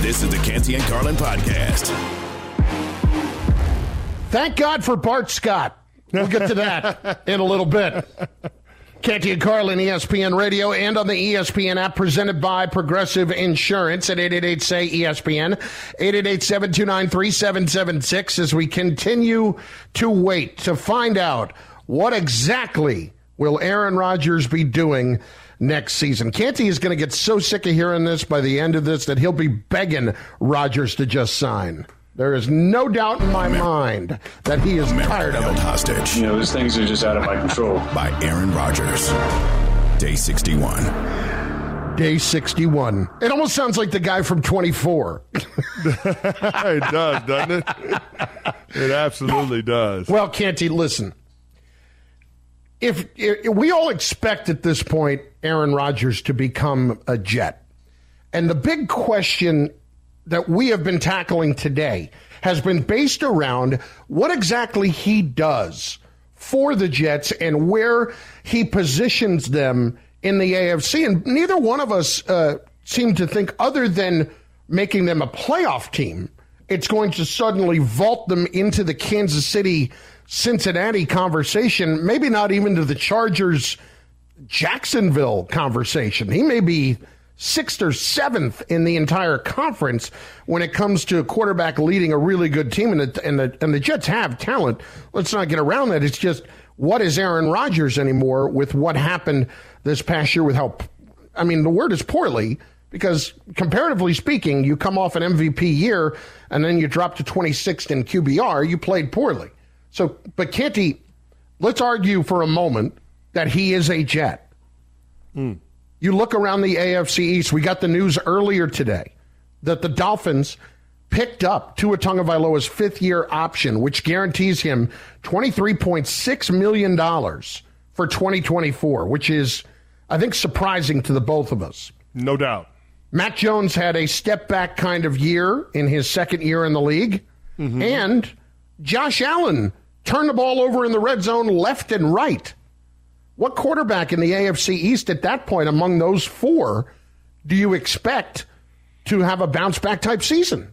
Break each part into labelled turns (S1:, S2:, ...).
S1: This is the Canty and Carlin podcast.
S2: Thank God for Bart Scott. We'll get to that in a little bit. Canty and Carlin, ESPN Radio, and on the ESPN app presented by Progressive Insurance at 888 say ESPN, 888 729 3776 as we continue to wait to find out what exactly will Aaron Rodgers be doing next season. Canty is going to get so sick of hearing this by the end of this that he'll be begging Rodgers to just sign. There is no doubt in my mind that he is
S1: America
S2: tired of
S1: held
S2: it.
S1: hostage
S3: You know, these things are just out of my control.
S1: by Aaron Rodgers. Day 61.
S2: Day 61. It almost sounds like the guy from 24.
S4: it does, doesn't it? It absolutely does.
S2: Well, Canty, listen. If, if we all expect at this point Aaron Rodgers to become a Jet, and the big question that we have been tackling today has been based around what exactly he does for the Jets and where he positions them in the AFC. And neither one of us uh, seem to think, other than making them a playoff team, it's going to suddenly vault them into the Kansas City Cincinnati conversation, maybe not even to the Chargers Jacksonville conversation. He may be sixth or seventh in the entire conference when it comes to a quarterback leading a really good team, and the, and the, and the Jets have talent. Let's not get around that. It's just what is Aaron Rodgers anymore with what happened this past year with how, I mean, the word is poorly because comparatively speaking, you come off an MVP year and then you drop to 26th in QBR, you played poorly. So, but Canty, let's argue for a moment that he is a Jet. Hmm. You look around the AFC East, we got the news earlier today that the Dolphins picked up Tua Tagovailoa's fifth year option, which guarantees him $23.6 million for 2024, which is, I think, surprising to the both of us.
S4: No doubt.
S2: Mac Jones had a step back kind of year in his second year in the league. Mm-hmm. And Josh Allen turned the ball over in the red zone left and right. What quarterback in the AFC East at that point among those four do you expect to have a bounce back type season?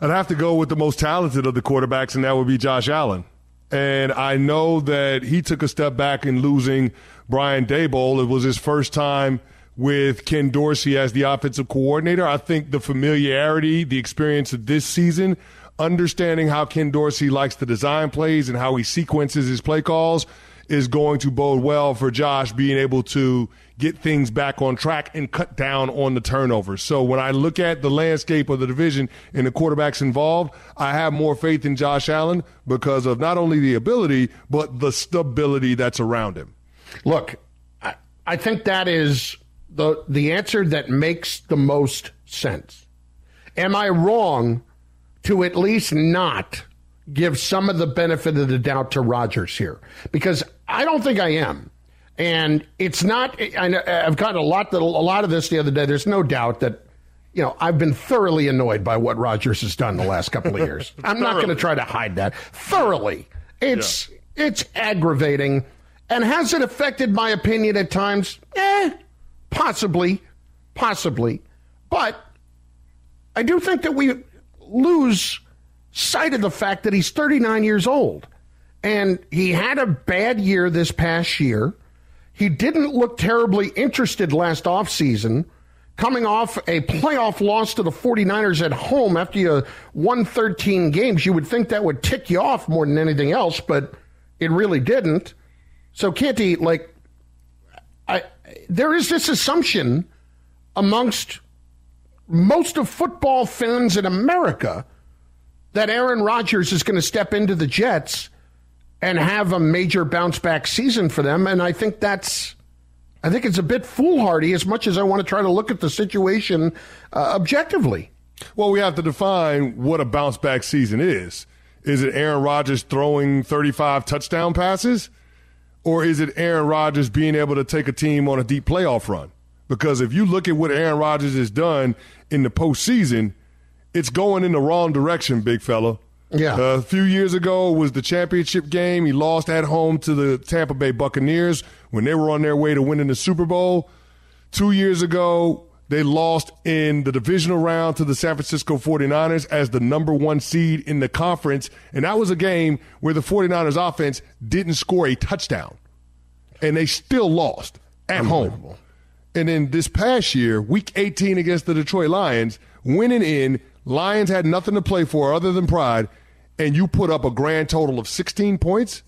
S4: I'd have to go with the most talented of the quarterbacks, and that would be Josh Allen. And I know that he took a step back in losing Brian Daboll. It was his first time with Ken Dorsey as the offensive coordinator. I think the familiarity, the experience of this season, understanding how Ken Dorsey likes to design plays and how he sequences his play calls is going to bode well for Josh being able to get things back on track and cut down on the turnovers. So when I look at the landscape of the division and the quarterbacks involved, I have more faith in Josh Allen because of not only the ability, but the stability that's around him.
S2: Look, I, I think that is the the answer that makes the most sense. Am I wrong to at least not give some of the benefit of the doubt to Rodgers here? Because I don't think I am. And it's not. I know, I've gotten a lot that a lot of this the other day. There's no doubt that you know I've been thoroughly annoyed by what Rodgers has done the last couple of years. I'm not going to try to hide that. Thoroughly, it's it's aggravating. And has it affected my opinion at times? Eh, possibly, possibly. But I do think that we lose sight of the fact that he's 39 years old. And he had a bad year this past year. He didn't look terribly interested last offseason, coming off a playoff loss to the 49ers at home after you won 13 games. You would think that would tick you off more than anything else, but it really didn't. So, Canty, like, I, there is this assumption amongst most of football fans in America that Aaron Rodgers is going to step into the Jets and have a major bounce back season for them. And I think that's I think it's a bit foolhardy as much as I want to try to look at the situation uh, objectively.
S4: Well, we have to define what a bounce back season is. Is it Aaron Rodgers throwing 35 touchdown passes? Or is it Aaron Rodgers being able to take a team on a deep playoff run? Because if you look at what Aaron Rodgers has done in the postseason, it's going in the wrong direction, big fella.
S2: Yeah.
S4: Uh, a few years ago was the championship game. He lost at home to the Tampa Bay Buccaneers when they were on their way to winning the Super Bowl. Two years ago, they lost in the divisional round to the San Francisco 49ers as the number one seed in the conference. And that was a game where the 49ers offense didn't score a touchdown. And they still lost at home. And then this past year, week 18 against the Detroit Lions, winning in, Lions had nothing to play for other than pride, and you put up a grand total of 16 points?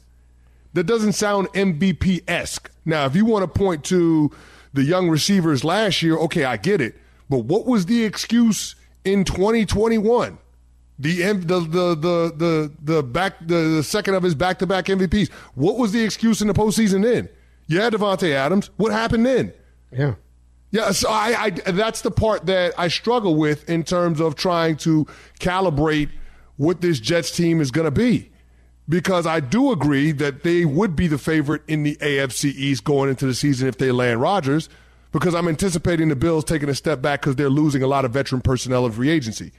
S4: That doesn't sound MVP esque. Now, if you want to point to the young receivers last year, okay, I get it. But what was the excuse in 2021? The the the the the, back the, the second of his back to back MVPs. What was the excuse in the postseason then? You had Davante Adams. What happened then?
S2: Yeah.
S4: Yeah, so I, I that's the part that I struggle with in terms of trying to calibrate what this Jets team is going to be. Because I do agree that they would be the favorite in the AFC East going into the season if they land Rodgers, because I'm anticipating the Bills taking a step back because they're losing a lot of veteran personnel in free agency.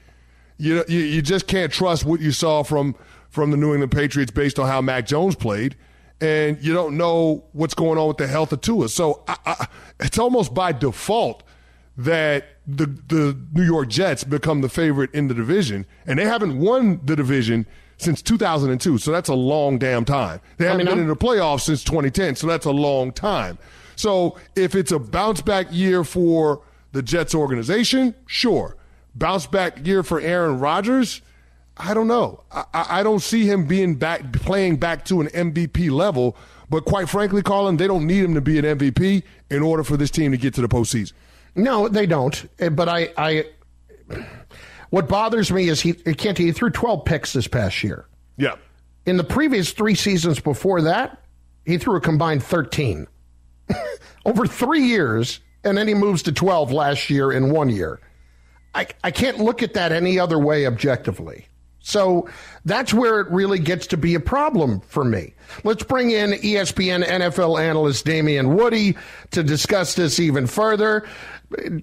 S4: You, you you just can't trust what you saw from from the New England Patriots based on how Mac Jones played and you don't know what's going on with the health of Tua. So I, I, it's almost by default that the the New York Jets become the favorite in the division, and they haven't won the division since 2002. So that's a long damn time. They haven't
S2: mean,
S4: been
S2: I'm-
S4: in the playoffs since 2010. So that's a long time. So if it's a bounce back year for the Jets organization, sure. Bounce back year for Aaron Rodgers. I don't know. I, I don't see him being back, playing back to an MVP level. But quite frankly, Colin, they don't need him to be an MVP in order for this team to get to the postseason.
S2: No, they don't. Uh, But I, I what bothers me is he can't he threw 12 picks this past year.
S4: Yeah.
S2: In the previous three seasons before that, he threw a combined 13. Over three years, and then he moves to 12 last year in one year. I, I can't look at that any other way objectively. So that's where it really gets to be a problem for me. Let's bring in ESPN NFL analyst Damien Woody to discuss this even further.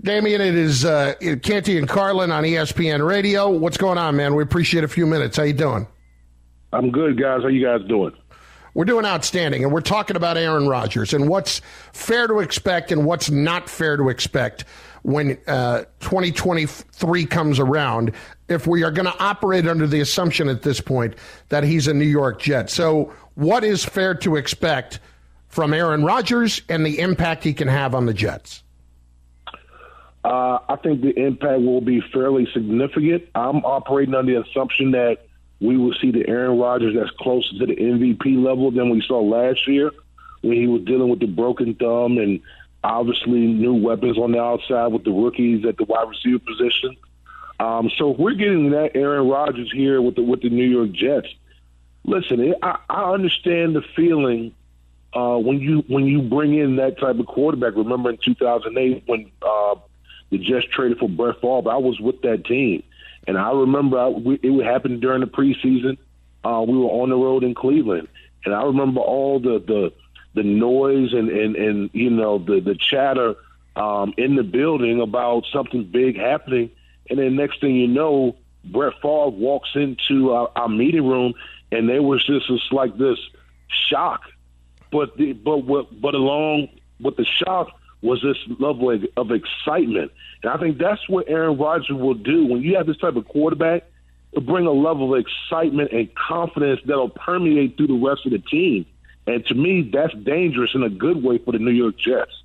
S2: Damien, it is uh, Canty and Carlin on ESPN Radio. What's going on, man? We appreciate a few minutes. How you doing?
S5: I'm good, guys. How you guys doing?
S2: We're doing outstanding, and we're talking about Aaron Rodgers and what's fair to expect and what's not fair to expect when uh, 2023 comes around. If we are going to operate under the assumption at this point that he's a New York Jet, so what is fair to expect from Aaron Rodgers and the impact he can have on the Jets?
S5: Uh, I think the impact will be fairly significant. I'm operating under the assumption that we will see the Aaron Rodgers that's closer to the MVP level than we saw last year when he was dealing with the broken thumb and obviously new weapons on the outside with the rookies at the wide receiver position. Um, so if we're getting that Aaron Rodgers here with the with the New York Jets, listen, it, I, I understand the feeling uh, when you when you bring in that type of quarterback. Remember in 2008 when uh, the Jets traded for Brett Favre, I was with that team, and I remember I, we, it would happen during the preseason. Uh, we were on the road in Cleveland, and I remember all the the the noise and and and you know the the chatter um, in the building about something big happening, and then next thing you know, Brett Favre walks into our, our meeting room, and there was just this like this shock, but the, but what but along with the shock was this level of, of excitement, and I think that's what Aaron Rodgers will do when you have this type of quarterback. It'll bring a level of excitement and confidence that'll permeate through the rest of the team. And to me, that's dangerous in a good way for the New York Jets.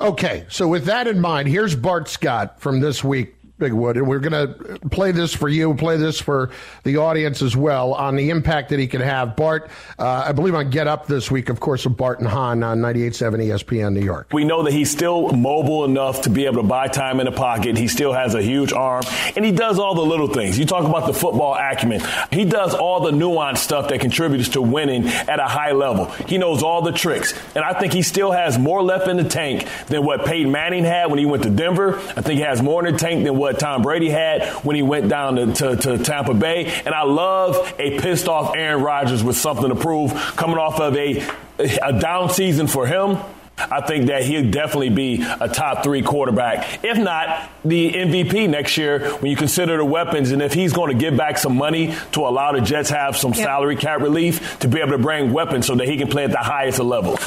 S2: Okay, so with that in mind, here's Bart Scott from this week Big Wood, and we're going to play this for you, play this for the audience as well on the impact that he can have. Bart, uh, I believe on Get Up this week, of course, of Bart and Hahn on 98.7 ESPN New York.
S6: We know that he's still mobile enough to be able to buy time in the pocket. He still has a huge arm, and he does all the little things. You talk about the football acumen. He does all the nuanced stuff that contributes to winning at a high level. He knows all the tricks, and I think he still has more left in the tank than what Peyton Manning had when he went to Denver. I think he has more in the tank than what Tom Brady had when he went down to, to, to Tampa Bay. And I love a pissed off Aaron Rodgers with something to prove coming off of a, a down season for him. I think that he'll definitely be a top three quarterback, if not the MVP next year when you consider the weapons. And if he's going to give back some money to allow the Jets have some yep. salary cap relief to be able to bring weapons so that he can play at the highest of levels.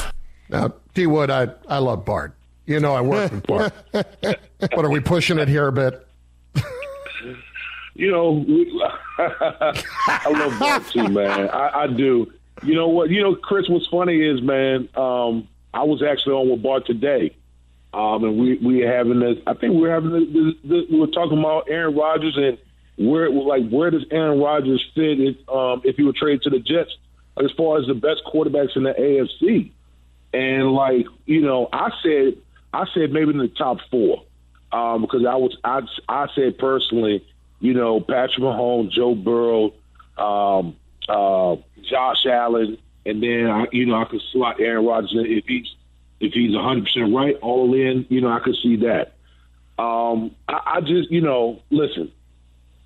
S2: Now, D Wood, I, I love Bart. You know I work with Bart. but are we pushing it here a bit?
S5: you know, I love Bart too, man. I, I do. You know what? You know, Chris, what's funny is, man, um, I was actually on with Bart today. Um, and we we having this. I think we are having this, this, we were talking about Aaron Rodgers and where like where does Aaron Rodgers fit if, um, if he would trade to the Jets as far as the best quarterbacks in the AFC. And like you know, I said I said maybe in the top four um, because I was I I said personally, you know, Patrick Mahomes, Joe Burrow, um, uh, Josh Allen, and then I, you know I could slot Aaron Rodgers in if he's if he's 100 percent right, all in. You know I could see that. Um, I, I just you know listen,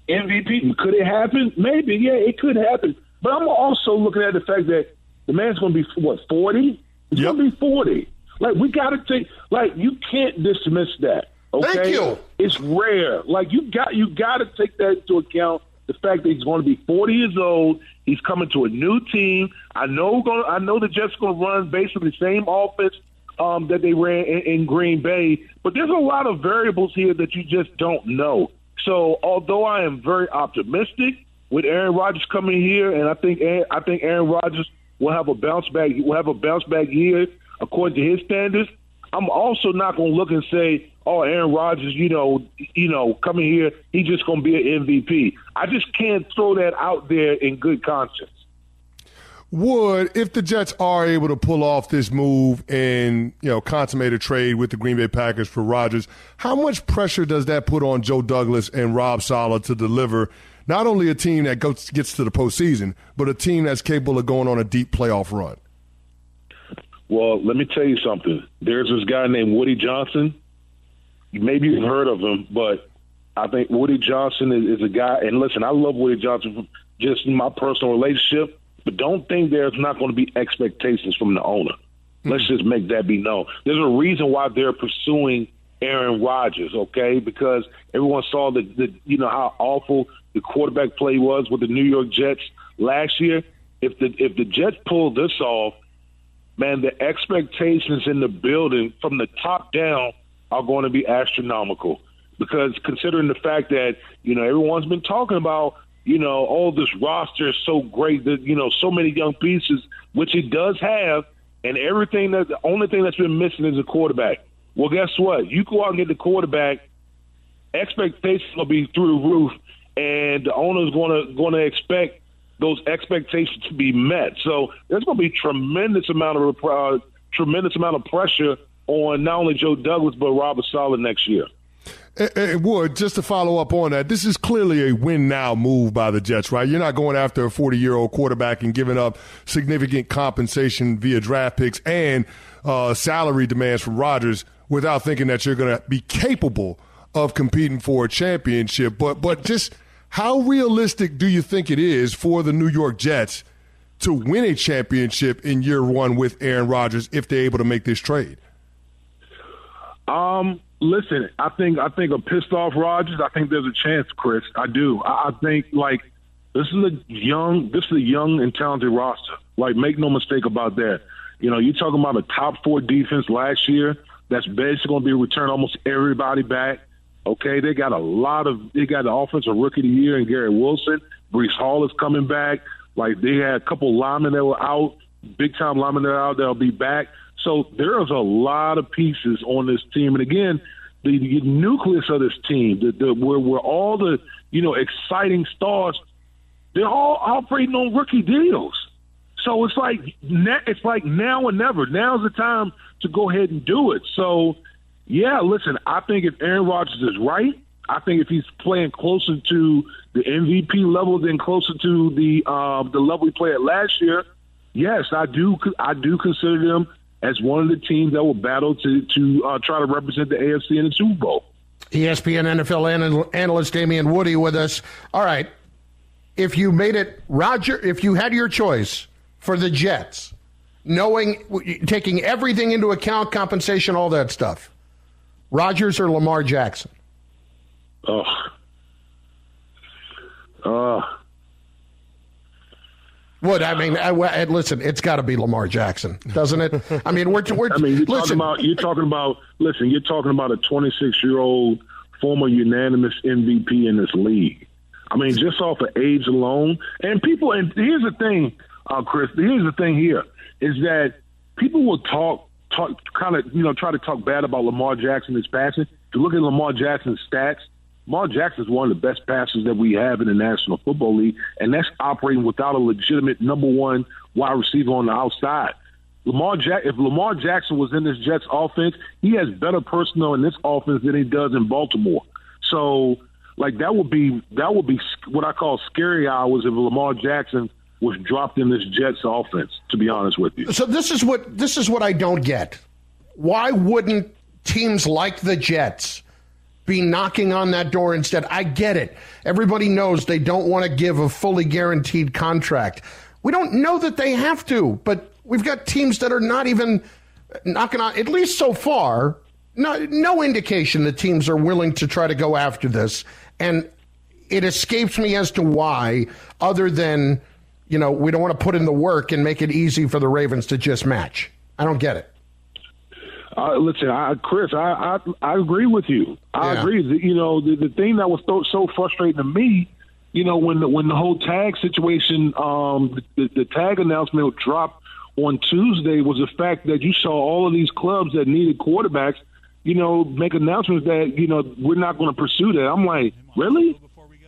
S5: MVP could it happen? Maybe yeah, it could happen. But I'm also looking at the fact that the man's going to be what 40. He's yep. going to be 40. Like we got to take like you can't dismiss that. Okay,
S2: Thank you.
S5: It's rare. Like you got you got to take that into account. The fact that he's going to be 40 years old, he's coming to a new team. I know. Gonna, I know the Jets are going to run basically the same offense um, that they ran in, in Green Bay, but there's a lot of variables here that you just don't know. So, although I am very optimistic with Aaron Rodgers coming here, and I think I think Aaron Rodgers will have a bounce back. Will have a bounce back year according to his standards. I'm also not going to look and say, "Oh, Aaron Rodgers, you know, you know, coming here, he's just going to be an MVP." I just can't throw that out there in good conscience.
S4: Wood if the Jets are able to pull off this move and you know consummate a trade with the Green Bay Packers for Rodgers, how much pressure does that put on Joe Douglas and Rob Saleh to deliver not only a team that gets to the postseason, but a team that's capable of going on a deep playoff run?
S5: Well, let me tell you something. There's this guy named Woody Johnson. Maybe you've heard of him, but I think Woody Johnson is, is a guy. And listen, I love Woody Johnson from just my personal relationship, but don't think there's not going to be expectations from the owner. Mm-hmm. Let's just make that be known. There's a reason why they're pursuing Aaron Rodgers, okay? Because everyone saw the, the you know how awful the quarterback play was with the New York Jets last year. If the if the Jets pull this off, man, the expectations in the building from the top down are going to be astronomical. Because considering the fact that, you know, everyone's been talking about, you know, oh, this roster is so great that, you know, so many young pieces, which it does have, and everything that the only thing that's been missing is a quarterback. Well, guess what? You go out and get the quarterback, expectations will be through the roof, and the owner's going to going to expect those expectations to be met. So there's going to be tremendous amount of uh, tremendous amount of pressure on not only Joe Douglas but Robert Saleh next year.
S4: And Wood, just to follow up on that, this is clearly a win now move by the Jets, right? You're not going after a 40 year old quarterback and giving up significant compensation via draft picks and uh, salary demands from Rodgers without thinking that you're going to be capable of competing for a championship. But but just how realistic do you think it is for the New York Jets to win a championship in year one with Aaron Rodgers if they're able to make this trade?
S5: Um, listen, I think I think a pissed off Rodgers. I think there's a chance, Chris. I do. I, I think like this is a young, this is a young and talented roster. Like, make no mistake about that. You know, you're talking about a top four defense last year that's basically going to be return almost everybody back. Okay, they got a lot of they got the offensive rookie of the year and Garrett Wilson. Breece Hall is coming back. Like they had a couple linemen that were out, big time linemen that are out that'll be back. So there's a lot of pieces on this team. And again, the, the nucleus of this team, the, the where where all the you know exciting stars, they're all operating on rookie deals. So it's like it's like now or never. Now's the time to go ahead and do it. So yeah, listen, I think if Aaron Rodgers is right, I think if he's playing closer to the MVP level than closer to the uh, the level he played last year, yes, I do I do consider them as one of the teams that will battle to to uh, try to represent the AFC in the Super Bowl.
S2: ESPN NFL analyst Damien Woody with us. All right, if you made it, Roger, if you had your choice for the Jets, knowing taking everything into account, compensation, all that stuff, Rodgers or Lamar Jackson?
S5: Oh, uh,
S2: would I mean? I, I, listen, it's got to be Lamar Jackson, doesn't it? I mean, we're, we're
S5: I mean, you're
S2: listen,
S5: talking about you're talking about listen, you're talking about a 26 year old former unanimous MVP in this league. I mean, just off of age alone, and people. And here's the thing, uh, Chris. Here's the thing here is that people will talk, talk, kind of, you know, try to talk bad about Lamar Jackson his passing. You look at Lamar Jackson's stats, Lamar Jackson is one of the best passers that we have in the National Football League, and that's operating without a legitimate number one wide receiver on the outside. Lamar Jack, if Lamar Jackson was in this Jets offense, he has better personnel in this offense than he does in Baltimore. So, like that would be that would be what I call scary hours if Lamar Jackson was dropped in this Jets offense. To be honest with you,
S2: so this is what this is what I don't get. Why wouldn't teams like the Jets? be knocking on that door instead. I get it. Everybody knows they don't want to give a fully guaranteed contract. We don't know that they have to, but we've got teams that are not even knocking on, at least so far, no, no indication that teams are willing to try to go after this. And it escapes me as to why, other than, you know, we don't want to put in the work and make it easy for the Ravens to just match. I don't get it.
S5: Uh, listen, I, Chris, I, I I agree with you. I yeah. agree. You know, the, the thing that was so, so frustrating to me, you know, when the, when the whole tag situation, um, the, the tag announcement dropped on Tuesday, was the fact that you saw all of these clubs that needed quarterbacks, you know, make announcements that you know we're not going to pursue that. I'm like, really,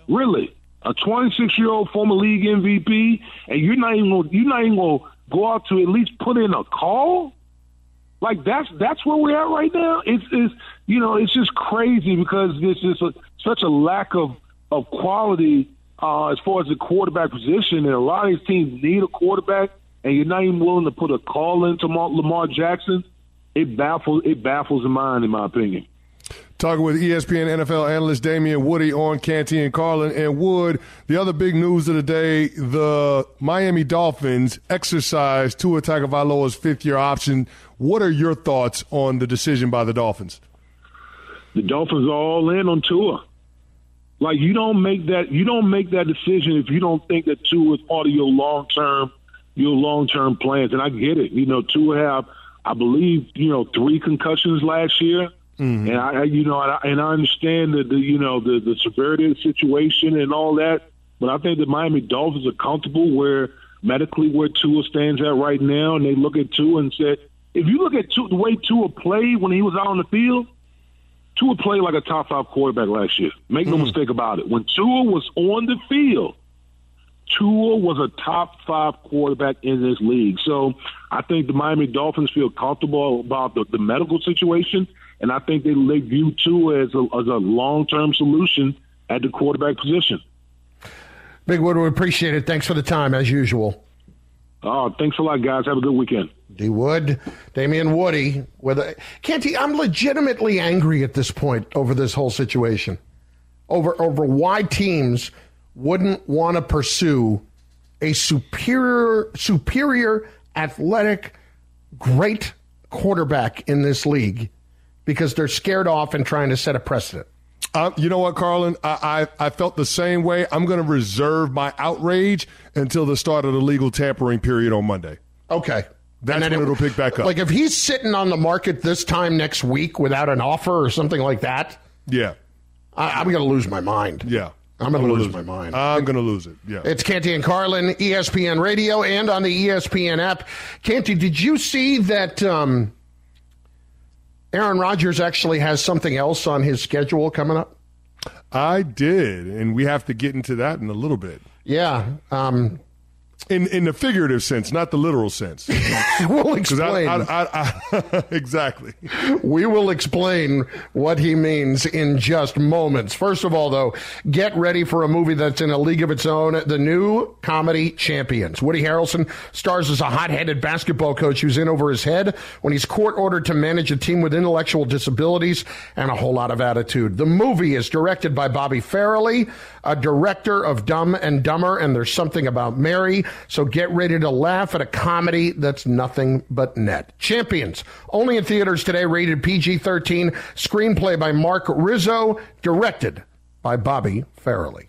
S5: really, a 26 year old former league MVP, and you're not even gonna, you're not even going to go out to at least put in a call. Like that's that's where we're at right now. It's, it's you know it's just crazy because there's just such a lack of of quality uh, as far as the quarterback position, and a lot of these teams need a quarterback, and you're not even willing to put a call into Lamar Jackson. It baffles it baffles the mind, in my opinion.
S4: Talking with ESPN NFL analyst Damien Woody on Canty and Carlin. And Wood, the other big news of the day, the Miami Dolphins exercised Tua Tagovailoa's fifth-year option. What are your thoughts on the decision by the Dolphins?
S5: The Dolphins are all in on Tua. Like you don't make that you don't make that decision if you don't think that Tua is part of your long term your long term plans. And I get it. You know, Tua have I believe you know three concussions last year. Mm-hmm. And I, you know, and I, and I understand the, the, you know, the, the severity of the situation and all that. But I think the Miami Dolphins are comfortable where medically where Tua stands at right now, and they look at Tua and said, if you look at Tua, the way Tua played when he was out on the field, Tua played like a top five quarterback last year. Make no mm. mistake about it. When Tua was on the field, Tua was a top five quarterback in this league. So I think the Miami Dolphins feel comfortable about the, the medical situation, and I think they, they view Tua as a, as a long term solution at the quarterback position.
S2: Big Wood, we appreciate it. Thanks for the time, as usual.
S5: Oh, thanks a lot, guys. Have a good weekend.
S2: D Wood, Damien Woody. With a, Canty, I'm legitimately angry at this point over this whole situation, over over why teams wouldn't want to pursue a superior superior athletic, great quarterback in this league because they're scared off and trying to set a precedent.
S4: Uh, you know what, Carlin? I, I, I felt the same way. I'm going to reserve my outrage until the start of the legal tampering period on Monday.
S2: Okay.
S4: That's when it, it'll pick back up.
S2: Like if he's sitting on the market this time next week without an offer or something like that.
S4: Yeah.
S2: I, am going to lose my mind.
S4: Yeah.
S2: I'm going to lose, lose my mind.
S4: I'm going to lose it. Yeah.
S2: It's Canty and Carlin, ESPN Radio, and on the ESPN app. Canty, did you see that um, Aaron Rodgers actually has something else on his schedule coming up?
S4: I did, and we have to get into that in a little bit.
S2: Yeah. Um,
S4: in in the figurative sense, not the literal sense.
S2: we'll explain.
S4: I, I, I, exactly.
S2: We will explain what he means in just moments. First of all, though, get ready for a movie that's in a league of its own. The new comedy Champions. Woody Harrelson stars as a hot-headed basketball coach who's in over his head when he's court ordered to manage a team with intellectual disabilities and a whole lot of attitude. The movie is directed by Bobby Farrelly, a director of Dumb and Dumber, and There's Something About Mary. So get ready to laugh at a comedy that's nothing but net. Champions, only in theaters today, rated PG 13, screenplay by Mark Rizzo, directed by Bobby Farrelly.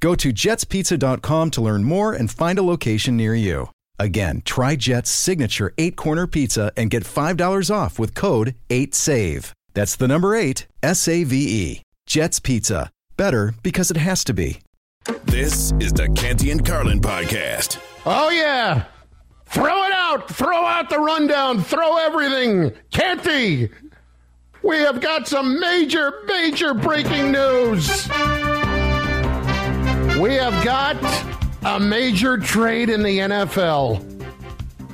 S7: Go to jetspizza.com to learn more and find a location near you. Again, try Jet's signature eight corner pizza and get $5 off with code 8SAVE. That's the number eight, S A V E. Jet's Pizza. Better because it has to be.
S1: This is the Canty and Carlin podcast.
S2: Oh, yeah. Throw it out. Throw out the rundown. Throw everything. Canty. We have got some major, major breaking news. We have got a major trade in the NFL.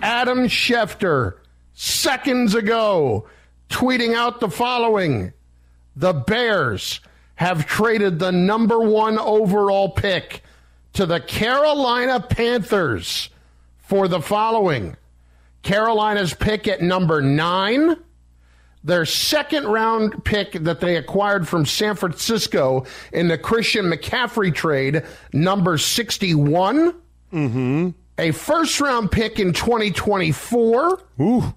S2: Adam Schefter, seconds ago, tweeting out the following. The Bears have traded the number one overall pick to the Carolina Panthers for the following. Carolina's pick at number nine their second round pick that they acquired from San Francisco in the Christian McCaffrey trade, number 61.
S4: Mm-hmm.
S2: A first round pick in 2024.
S4: Ooh.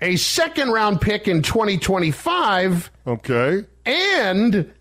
S2: A second round pick in 2025.
S4: Okay.
S2: And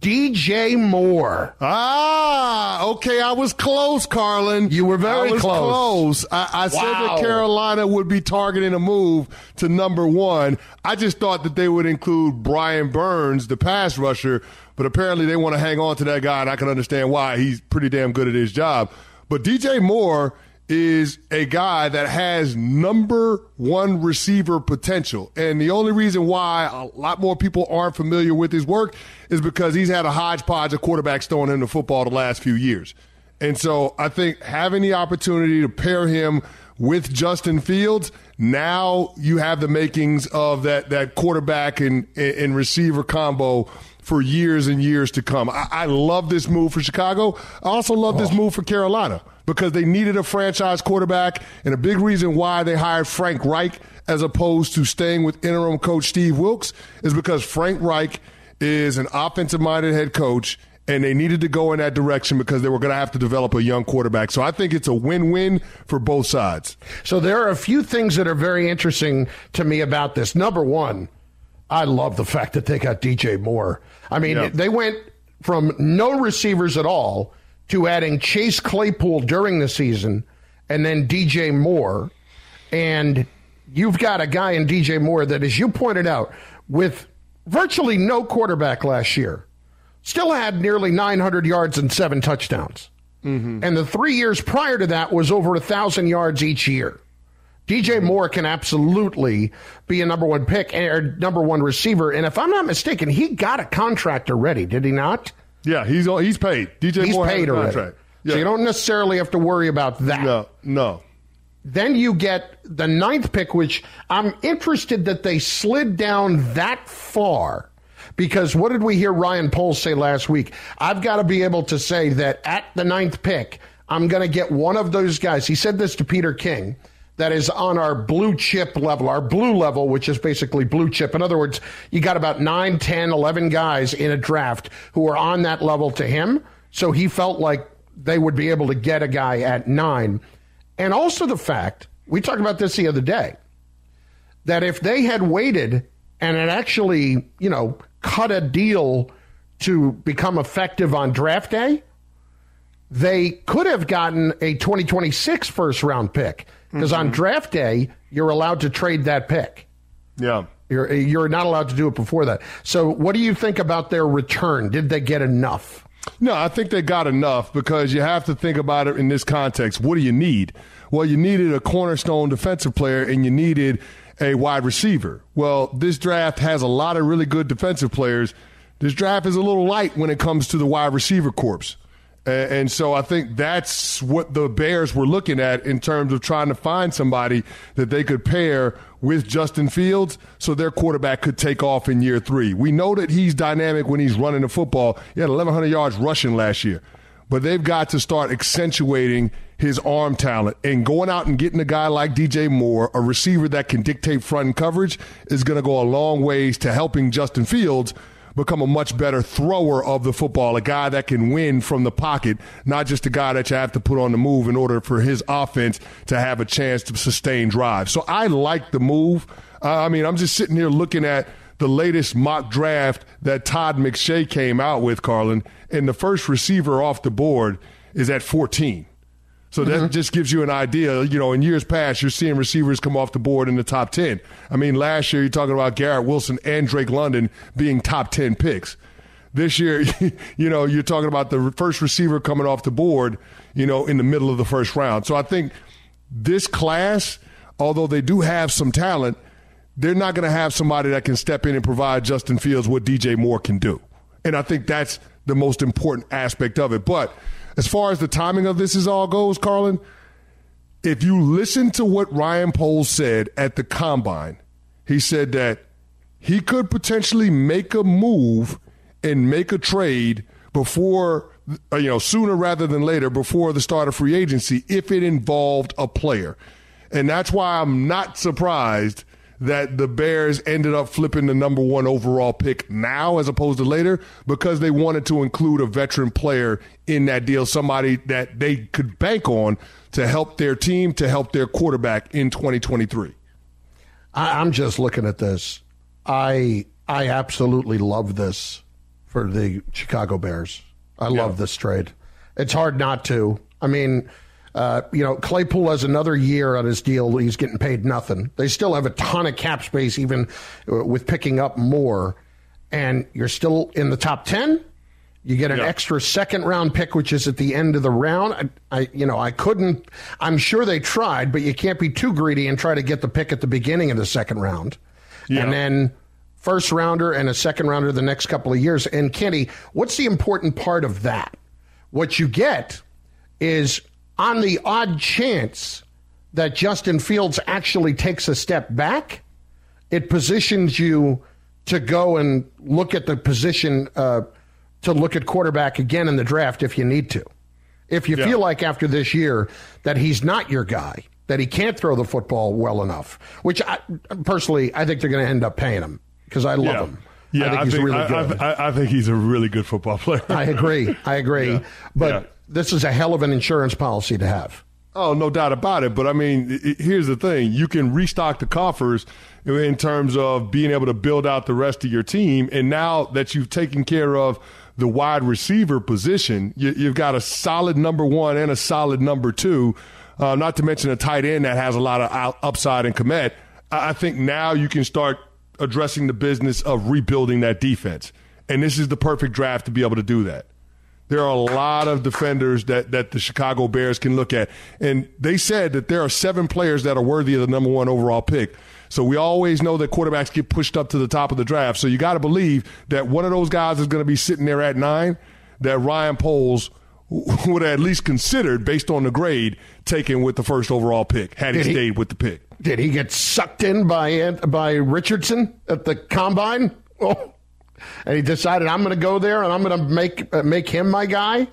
S2: DJ Moore.
S4: Ah, okay. I was close, Carlin.
S2: You were very
S4: I was
S2: close.
S4: close. I, I said that Carolina would be targeting a move to number one. I just thought that they would include Brian Burns, the pass rusher, but apparently they want to hang on to that guy, and I can understand why. He's pretty damn good at his job. But DJ Moore is a guy that has number one receiver potential. And the only reason why a lot more people aren't familiar with his work is because he's had a hodgepodge of quarterbacks throwing him the football the last few years. And so I think having the opportunity to pair him with Justin Fields, now you have the makings of that, that quarterback and, and receiver combo for years and years to come. I, I love this move for Chicago. I also love this oh. move for Carolina because they needed a franchise quarterback. And a big reason why they hired Frank Reich as opposed to staying with interim coach Steve Wilks is because Frank Reich is an offensive minded head coach. And they needed to go in that direction because they were going to have to develop a young quarterback. So I think it's a win win for both sides.
S2: So there are a few things that are very interesting to me about this. Number one, I love the fact that they got DJ Moore. I mean,
S4: Yeah.
S2: they went from no receivers at all to adding Chase Claypool during the season and then DJ Moore. And you've got a guy in DJ Moore that, as you pointed out, with virtually no quarterback last year, still had nearly 900 yards and seven touchdowns. Mm-hmm. And the three years prior to that was over a thousand yards each year. DJ mm-hmm. Moore can absolutely be a number one pick or number one receiver. And if I'm not mistaken, he got a contract already, did he not?
S4: Yeah, he's on, he's paid. DJ
S2: He's
S4: Moore
S2: paid already.
S4: contract.
S2: So you don't necessarily have to worry about that.
S4: No, no.
S2: Then you get the ninth pick, which I'm interested that they slid down that far Because what did we hear Ryan Poles say last week? I've got to be able to say that at the ninth pick, I'm going to get one of those guys. He said this to Peter King that is on our blue chip level, our blue level, which is basically blue chip. In other words, you got about 9, 10, 11 guys in a draft who are on that level to him. So he felt like they would be able to get a guy at nine. And also the fact, we talked about this the other day, that if they had waited and had actually, you know, cut a deal to become effective on draft day, they could have gotten a 2026 first round pick because mm-hmm. on draft day you're allowed to trade that pick.
S4: Yeah.
S2: You're you're not allowed to do it before that. So what do you think about their return? Did they get enough?
S4: No, I think they got enough because you have to think about it in this context. What do you need? Well, you needed a cornerstone defensive player and you needed a wide receiver. Well, this draft has a lot of really good defensive players. This draft is a little light when it comes to the wide receiver corps. And so I think that's what the Bears were looking at in terms of trying to find somebody that they could pair with Justin Fields so their quarterback could take off in year three. We know that he's dynamic when he's running the football. He had 1,100 yards rushing last year. But they've got to start accentuating his arm talent and going out and getting a guy like DJ Moore, a receiver that can dictate front coverage, is going to go a long ways to helping Justin Fields – become a much better thrower of the football, a guy that can win from the pocket, not just a guy that you have to put on the move in order for his offense to have a chance to sustain drive. So I like the move. Uh, I mean, I'm just sitting here looking at the latest mock draft that Todd McShay came out with, Carlin, and the first receiver off the board is at 14. So that mm-hmm. just gives you an idea. You know, in years past, you're seeing receivers come off the board in the top 10. I mean, last year, you're talking about Garrett Wilson and Drake London being top 10 picks. This year, you know, you're talking about the first receiver coming off the board, you know, in the middle of the first round. So I think this class, although they do have some talent, they're not going to have somebody that can step in and provide Justin Fields what DJ Moore can do. And I think that's the most important aspect of it. But as far as the timing of this is all goes, Carlin, if you listen to what Ryan Poles said at the combine, he said that he could potentially make a move and make a trade before uh, you know sooner rather than later before the start of free agency if it involved a player. And that's why I'm not surprised that the Bears ended up flipping the number one overall pick now as opposed to later because they wanted to include a veteran player in that deal, somebody that they could bank on to help their team, to help their quarterback in 2023.
S2: I'm just looking at this. I I absolutely love this for the Chicago Bears. I yeah. love this trade. It's hard not to. I mean, uh, you know, Claypool has another year on his deal. He's getting paid nothing. They still have a ton of cap space, even uh, with picking up more. And you're still in the top 10. You get an yeah. extra second round pick, which is at the end of the round. I, I, you know, I couldn't. I'm sure they tried, but you can't be too greedy and try to get the pick at the beginning of the second round, yeah. and then first rounder and a second rounder the next couple of years. And Canty, what's the important part of that? What you get is on the odd chance that Justin Fields actually takes a step back, it positions you to go and look at the position uh, to look at quarterback again in the draft if you need to. If you yeah. feel like after this year that he's not your guy, that he can't throw the football well enough, which I, personally I think they're going to end up paying him because I love yeah. him.
S4: Yeah, I think
S2: I
S4: he's
S2: think,
S4: really good. I, I, think he's a really good football player.
S2: I agree. I agree. Yeah. But this is a hell of an insurance policy to have.
S4: Oh, no doubt about it. But I mean, it, here's the thing: you can restock the coffers in terms of being able to build out the rest of your team. And now that you've taken care of the wide receiver position, you, have got a solid number one and a solid number two. Uh, not to mention a tight end that has a lot of upside in Kmet. I think now you can start addressing the business of rebuilding that defense. And this is the perfect draft to be able to do that there are a lot of defenders that, that the Chicago Bears can look at. And they said that there are seven players that are worthy of the number one overall pick. So we always know that quarterbacks get pushed up to the top of the draft. So you got to believe that one of those guys is going to be sitting there at nine, that Ryan Poles would have at least considered, based on the grade, taken with the first overall pick had he, he stayed with the pick.
S2: Did he get sucked in by by Richardson at the combine? Oh. And he decided I'm going to go there and I'm going to make uh, make him my guy.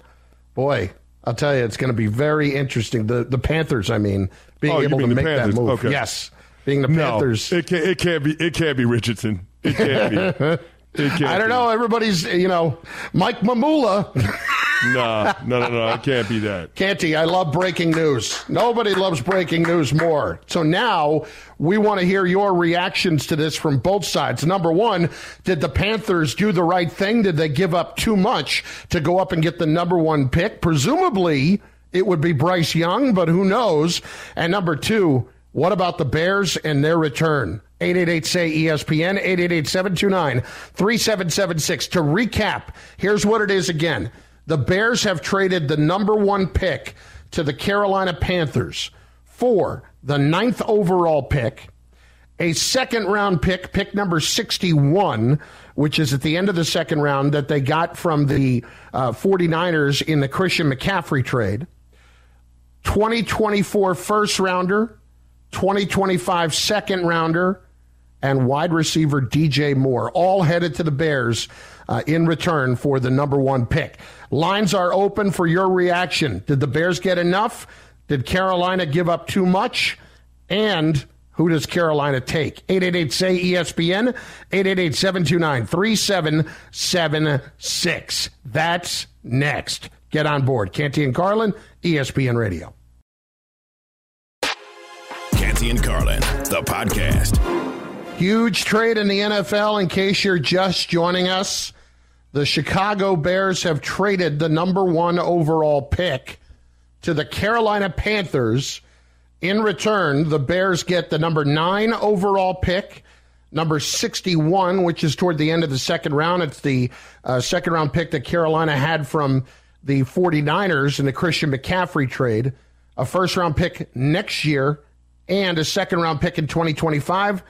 S2: Boy, I'll tell you, it's going to be very interesting. The the Panthers, I mean, being
S4: Oh,
S2: able to make
S4: Panthers.
S2: that move.
S4: Okay.
S2: Yes, being the
S4: No,
S2: Panthers.
S4: it can't. It can't be. It can't be Richardson. It can't be.
S2: I don't
S4: be.
S2: know. Everybody's, you know, Mike Mamula.
S4: Nah, no, no, no. It can't be that.
S2: Canty, I love breaking news. Nobody loves breaking news more. So now we want to hear your reactions to this from both sides. Number one, did the Panthers do the right thing? Did they give up too much to go up and get the number one pick? Presumably, it would be Bryce Young, but who knows? And number two, what about the Bears and their return? 888 say ESPN, 888 729 3776. To recap, here's what it is again. The Bears have traded the number one pick to the Carolina Panthers for the ninth overall pick, a second round pick, pick number 61, which is at the end of the second round that they got from the uh, 49ers in the Christian McCaffrey trade, 2024 first rounder, 2025 second rounder, and wide receiver DJ Moore, all headed to the Bears uh, in return for the number one pick. Lines are open for your reaction. Did the Bears get enough? Did Carolina give up too much? And who does Carolina take? 888 say ESPN, 888 729 3776. That's next. Get on board. Canty and Carlin, ESPN Radio.
S1: Canty and Carlin, the podcast.
S2: Huge trade in the NFL. In case you're just joining us, the Chicago Bears have traded the number one overall pick to the Carolina Panthers. In return, the Bears get the number nine overall pick, number 61, which is toward the end of the second round. It's the uh, second round pick that Carolina had from the 49ers in the Christian McCaffrey trade, a first round pick next year, and a second round pick in 2025.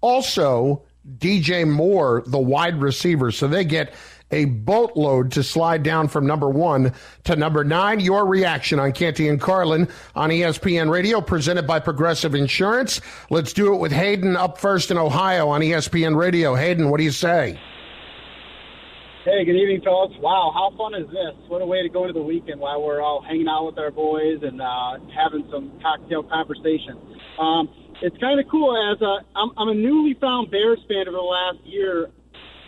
S2: Also, DJ Moore, the wide receiver. So they get a boatload to slide down from number one to number nine. Your reaction on Canty and Carlin on ESPN Radio, presented by Progressive Insurance. Let's do it with Hayden up first in Ohio on ESPN Radio. Hayden, what do you say?
S8: Hey, good evening, fellas. Wow, how fun is this? What a way to go into the weekend while we're all hanging out with our boys and uh, having some cocktail conversation. Um, it's kind of cool as a, I'm, I'm a newly found Bears fan over the last year,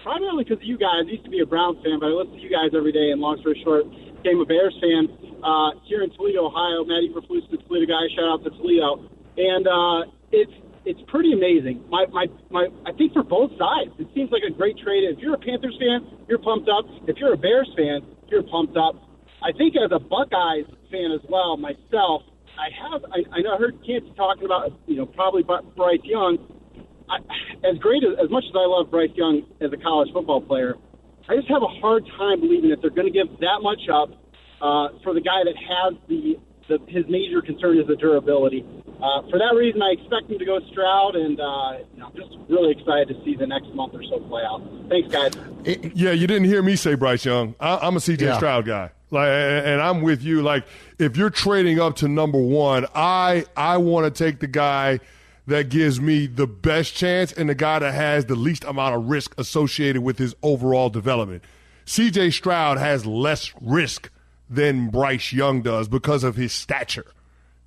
S8: primarily because of you guys. I used to be a Browns fan, but I listen to you guys every day, and long story short, became a Bears fan uh, here in Toledo, Ohio. Matt Eberflus, the Toledo guy. Shout out to Toledo. And uh, it's it's pretty amazing. My, my, my, I think for both sides, it seems like a great trade. If you're a Panthers fan, you're pumped up. If you're a Bears fan, you're pumped up. I think as a Buckeyes fan as well, myself, I have, I, I know I heard Canty talking about, you know, probably Bryce Young. I, as great as, as much as I love Bryce Young as a college football player, I just have a hard time believing that they're going to give that much up uh, for the guy that has the, the his major concern is the durability. Uh, for that reason, I expect him to go Stroud, and uh, you know, I'm just really excited to see the next month or so play out. Thanks, guys.
S4: Yeah, you didn't hear me say Bryce Young. I, I'm a CJ
S2: Yeah.
S4: Stroud guy. Like, and I'm with you. Like, if you're trading up to number one, I I want to take the guy that gives me the best chance and the guy that has the least amount of risk associated with his overall development. CJ Stroud has less risk than Bryce Young does because of his stature.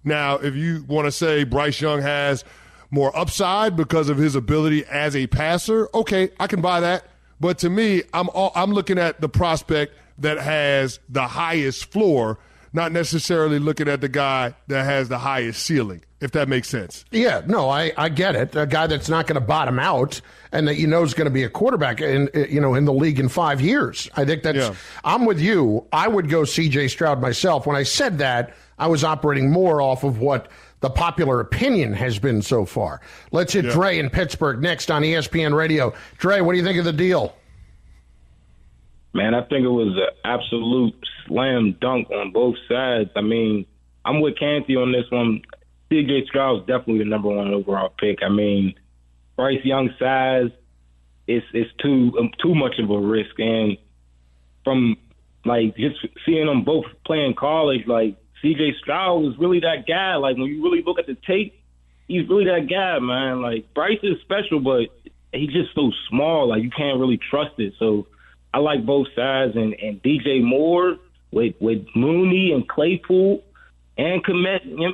S4: Now, if you want to say Bryce Young has more upside because of his ability as a passer, okay, I can buy that. But to me, I'm all, I'm looking at the prospect that has the highest floor, not necessarily looking at the guy that has the highest ceiling. If that makes sense.
S2: Yeah, no, I, I get it. A guy that's not going to bottom out and that you know is going to be a quarterback in eh, you know in the league in five years. I think that's.
S4: Yeah.
S2: I'm with you. I would go C.J. Stroud myself. When I said that, I was operating more off of what the popular opinion has been so far. Let's hit
S4: Yeah.
S2: Dre in Pittsburgh next on ESPN Radio. Dre, what do you think of the deal?
S9: Man, I think it was an absolute slam dunk on both sides. I mean, I'm with Canty on this one. CJ Stroud's definitely the number one overall pick. I mean, Bryce Young's size is is too um, too much of a risk, and from like just seeing them both playing college, like CJ Stroud was really that guy. Like when you really look at the tape, he's really that guy, man. Like Bryce is special, but he's just so small. Like you can't really trust it. So I like both sides, and and DJ Moore with with Mooney and Claypool and Kmet. You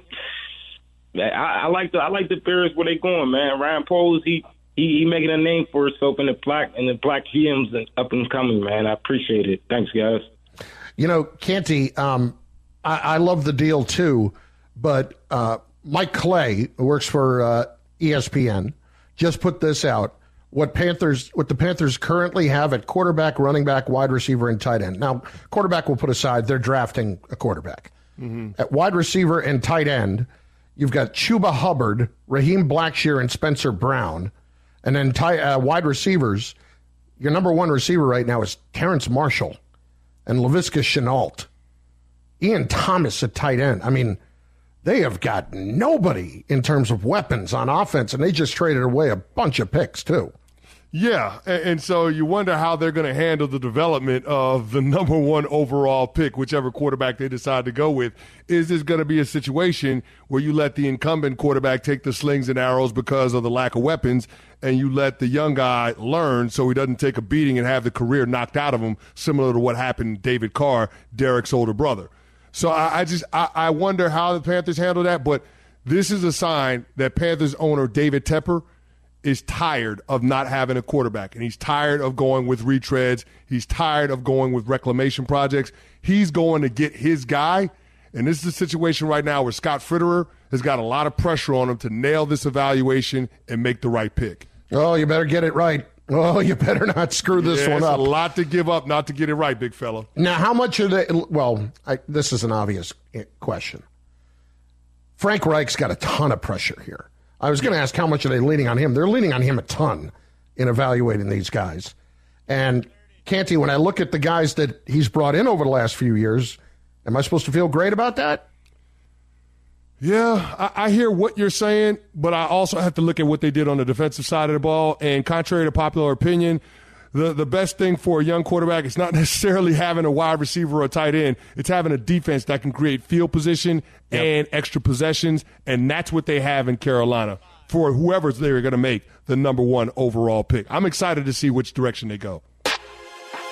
S9: know, I, I like the I like the Bears where they going, man. Ryan Poles, he he, he making a name for himself in the black in the black GMs and up and coming, man. I appreciate it. Thanks, guys.
S2: You know, Canty, um, I, I, love the deal too, but uh, Mike Clay, who works for uh, ESPN, just put this out. What Panthers, what the Panthers currently have at quarterback, running back, wide receiver, and tight end. Now, quarterback will put aside; they're drafting a quarterback. Mm-hmm. At wide receiver and tight end, you've got Chuba Hubbard, Raheem Blackshear, and Spencer Brown. And then uh, wide receivers, your number one receiver right now is Terrace Marshall and Laviska Shenault. Ian Thomas at tight end. I mean, they have got nobody in terms of weapons on offense, and they just traded away a bunch of picks, too.
S4: Yeah, and, so you wonder how they're going to handle the development of the number one overall pick, whichever quarterback they decide to go with. Is this going to be a situation where you let the incumbent quarterback take the slings and arrows because of the lack of weapons, and you let the young guy learn so he doesn't take a beating and have the career knocked out of him, similar to what happened to David Carr, Derek's older brother? So I, I just I, I wonder how the Panthers handle that, but this is a sign that Panthers owner David Tepper – is tired of not having a quarterback and he's tired of going with retreads. He's tired of going with reclamation projects. He's going to get his guy. And this is a situation right now where Scott Fitterer has got a lot of pressure on him to nail this evaluation and make the right pick.
S2: Oh, you better get it right. Oh, you better not screw this
S4: yeah,
S2: one up.
S4: a lot to give up not to get it right, big fella.
S2: Now, how much of the. Well, I, this is an obvious question. Frank Reich's got a ton of pressure here. I was going to ask how much are they leaning on him? They're leaning on him a ton in evaluating these guys. And Canty, when I look at the guys that he's brought in over the last few years, am I supposed to feel great about that?
S4: Yeah, I, I, hear what you're saying, but I also have to look at what they did on the defensive side of the ball. And contrary to popular opinion, the, the best thing for a young quarterback is not necessarily having a wide receiver or a tight end. It's having a defense that can create field position yep. and extra possessions. And that's what they have in Carolina for whoever's they're going to make the number one overall pick. I'm excited to see which direction they go.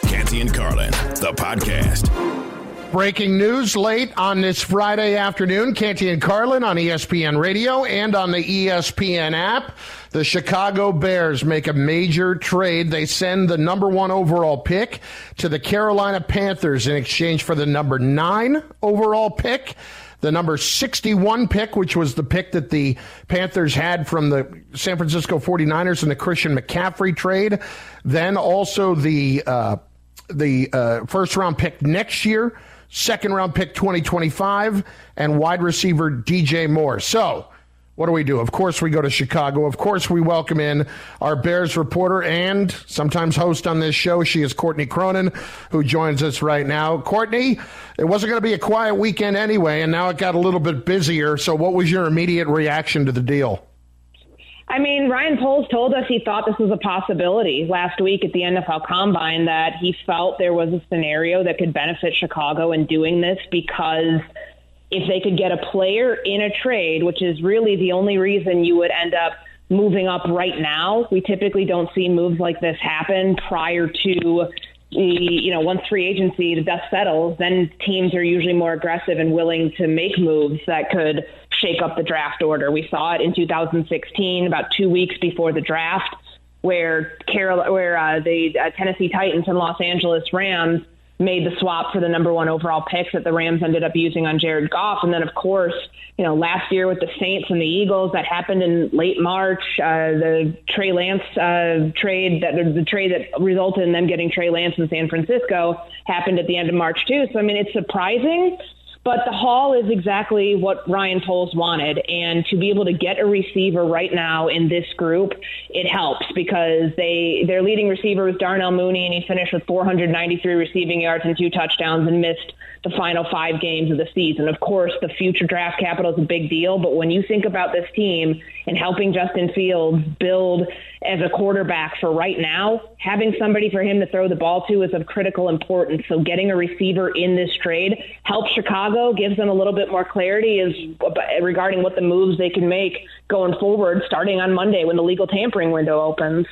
S1: Canty and Carlin, the podcast.
S2: Breaking news late on this Friday afternoon. Canty and Carlin on ESPN Radio and on the ESPN app. The Chicago Bears make a major trade. They send the number one overall pick to the Carolina Panthers in exchange for the number nine overall pick the number 61 pick, which was the pick that the Panthers had from the San Francisco 49ers in the Christian McCaffrey trade. Then also the, uh, the uh, first round pick next year, second round pick 2025, and wide receiver DJ Moore. So, what do we do? Of course, we go to Chicago. Of course, we welcome in our Bears reporter and sometimes host on this show. She is Courtney Cronin, who joins us right now. Courtney, it wasn't going to be a quiet weekend anyway, and now it got a little bit busier. So, what was your immediate reaction to the deal?
S10: I mean, Ryan Poles told us he thought this was a possibility last week at the NFL Combine that he felt there was a scenario that could benefit Chicago in doing this because if they could get a player in a trade, which is really the only reason you would end up moving up right now. We typically don't see moves like this happen prior to the, you know, once free agency, the dust settles, then teams are usually more aggressive and willing to make moves that could shake up the draft order. We saw it in 2016, about two weeks before the draft, where Carol, where uh, the uh, Tennessee Titans and Los Angeles Rams made the swap for the number one overall pick that the Rams ended up using on Jared Goff. And then, of course, you know, last year with the Saints and the Eagles, that happened in late March. Uh, the Trey Lance uh, trade, that the trade that resulted in them getting Trey Lance in San Francisco, happened at the end of March too. So I mean, it's surprising but the haul is exactly what Ryan Poles wanted. And to be able to get a receiver right now in this group, it helps because they their leading receiver was Darnell Mooney, and he finished with 493 receiving yards and two touchdowns and missed the final five games of the season. Of course, the future draft capital is a big deal, but when you think about this team and helping Justin Fields build as a quarterback for right now, having somebody for him to throw the ball to is of critical importance. So getting a receiver in this trade helps Chicago, gives them a little bit more clarity as regarding what the moves they can make going forward, starting on Monday when the legal tampering window opens.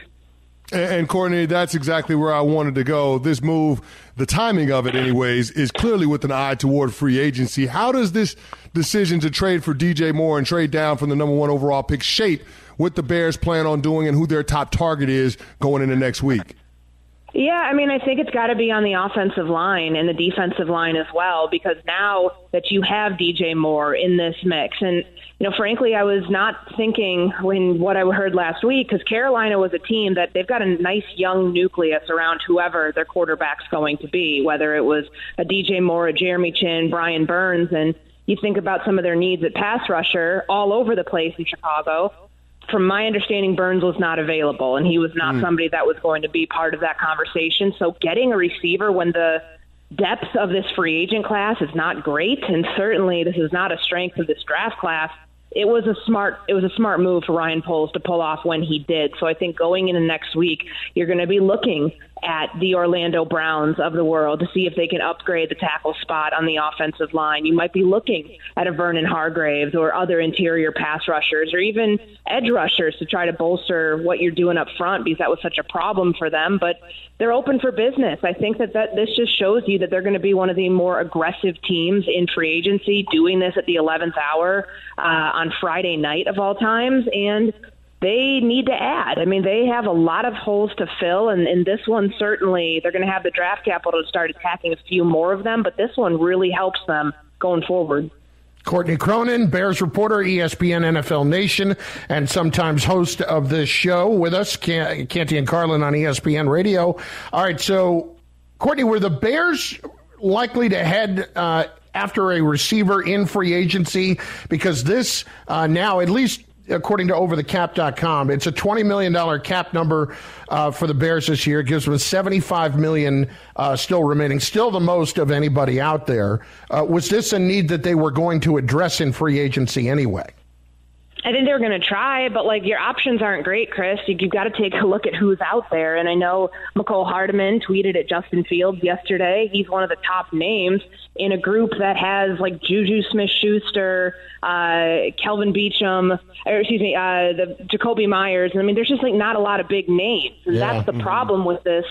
S4: And, and, Courtney, that's exactly where I wanted to go. This move, the timing of it, anyways, is clearly with an eye toward free agency. How does this decision to trade for DJ Moore and trade down from the number one overall pick shape what the Bears plan on doing and who their top target is going into next week?
S10: Yeah, I mean, I think it's got to be on the offensive line and the defensive line as well, because now that you have DJ Moore in this mix, and you know, frankly, I was not thinking when what I heard last week because Carolina was a team that they've got a nice young nucleus around whoever their quarterback's going to be, whether it was a DJ Moore, a Jeremy Chinn, Brian Burns, and you think about some of their needs at pass rusher all over the place in Chicago. From my understanding, Burns was not available, and he was not mm. somebody that was going to be part of that conversation. So, getting a receiver when the depth of this free agent class is not great, and certainly this is not a strength of this draft class it was a smart it was a smart move for Ryan Poles to pull off when he did. So I think going into next week, you're going to be looking at the Orlando Browns of the world to see if they can upgrade the tackle spot on the offensive line. You might be looking at a Vernon Hargreaves or other interior pass rushers or even edge rushers to try to bolster what you're doing up front because that was such a problem for them. But they're open for business. I think that, that this just shows you that they're going to be one of the more aggressive teams in free agency, doing this at the 11th hour uh, on Friday night of all times. And they need to add. I mean, they have a lot of holes to fill, and in this one, certainly they're going to have the draft capital to start attacking a few more of them, but this one really helps them going forward.
S2: Courtney Cronin, Bears reporter, ESPN NFL Nation, and sometimes host of this show with us, Canty and Carlin on ESPN Radio. All right, so Courtney, were the Bears likely to head uh, after a receiver in free agency? Because this uh, now, at least according to overthecap.com. It's a $20 million cap number uh, for the Bears this year. It gives them 75 million uh, still remaining, still the most of anybody out there. Uh, was this a need that they were going to address in free agency anyway?
S10: I think they're going to try, but like your options aren't great, Chris. You, you've got to take a look at who's out there. And I know Mecole Hardman tweeted at Justin Fields yesterday. He's one of the top names in a group that has like Juju Smith Schuster, uh, Kelvin Beachum, or excuse me, uh, the Jakobi Meyers. I mean, there's just like not a lot of big names. And yeah. that's the mm-hmm. problem with this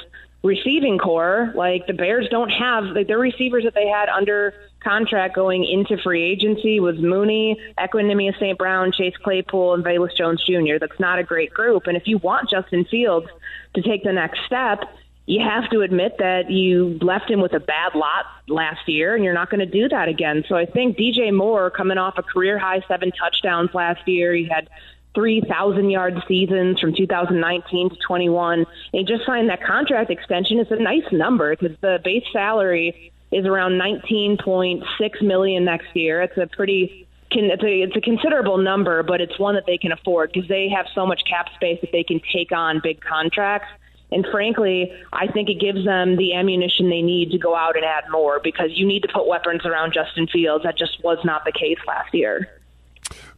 S10: receiving corps. Like the Bears don't have like their receivers that they had under contract going into free agency was Mooney, Equanimeous St. Brown, Chase Claypool, and Velus Jones Jr. That's not a great group. And if you want Justin Fields to take the next step, you have to admit that you left him with a bad lot last year, and you're not going to do that again. So I think DJ Moore, coming off a career high seven touchdowns last year, he had 3,000 yard seasons from 2019 to 21. And he just signed that contract extension. It's a nice number because the base salary is around 19.6 million next year. It's a pretty it's a it's a considerable number, but it's one that they can afford because they have so much cap space that they can take on big contracts. And frankly, I think it gives them the ammunition they need to go out and add more because you need to put weapons around Justin Fields. That just was not the case last year.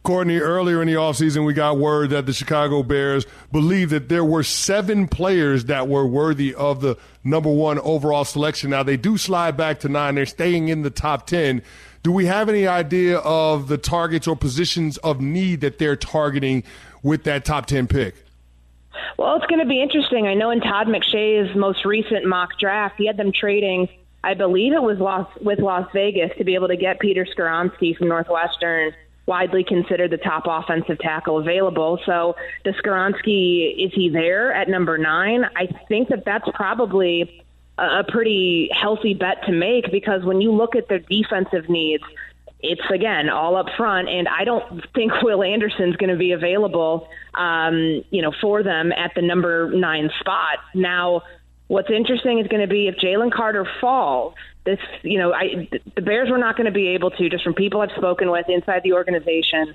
S4: Courtney, earlier in the offseason, we got word that the Chicago Bears believe that there were seven players that were worthy of the number one overall selection. Now, they do slide back to nine. They're staying in the top 10. Do we have any idea of the targets or positions of need that they're targeting with that top 10 pick?
S10: Well, it's going to be interesting. I know in Todd McShay's most recent mock draft, he had them trading, I believe it was Las, with Las Vegas, to be able to get Peter Skoronski from Northwestern widely considered the top offensive tackle available. So, the Skoronski, is he there at number nine? I think that that's probably a pretty healthy bet to make because when you look at their defensive needs, it's again all up front, and I don't think Will Anderson's going to be available, um, you know, for them at the number nine spot. Now, what's interesting is going to be if Jalen Carter falls this, you know, I, the Bears were not going to be able to, just from people I've spoken with inside the organization,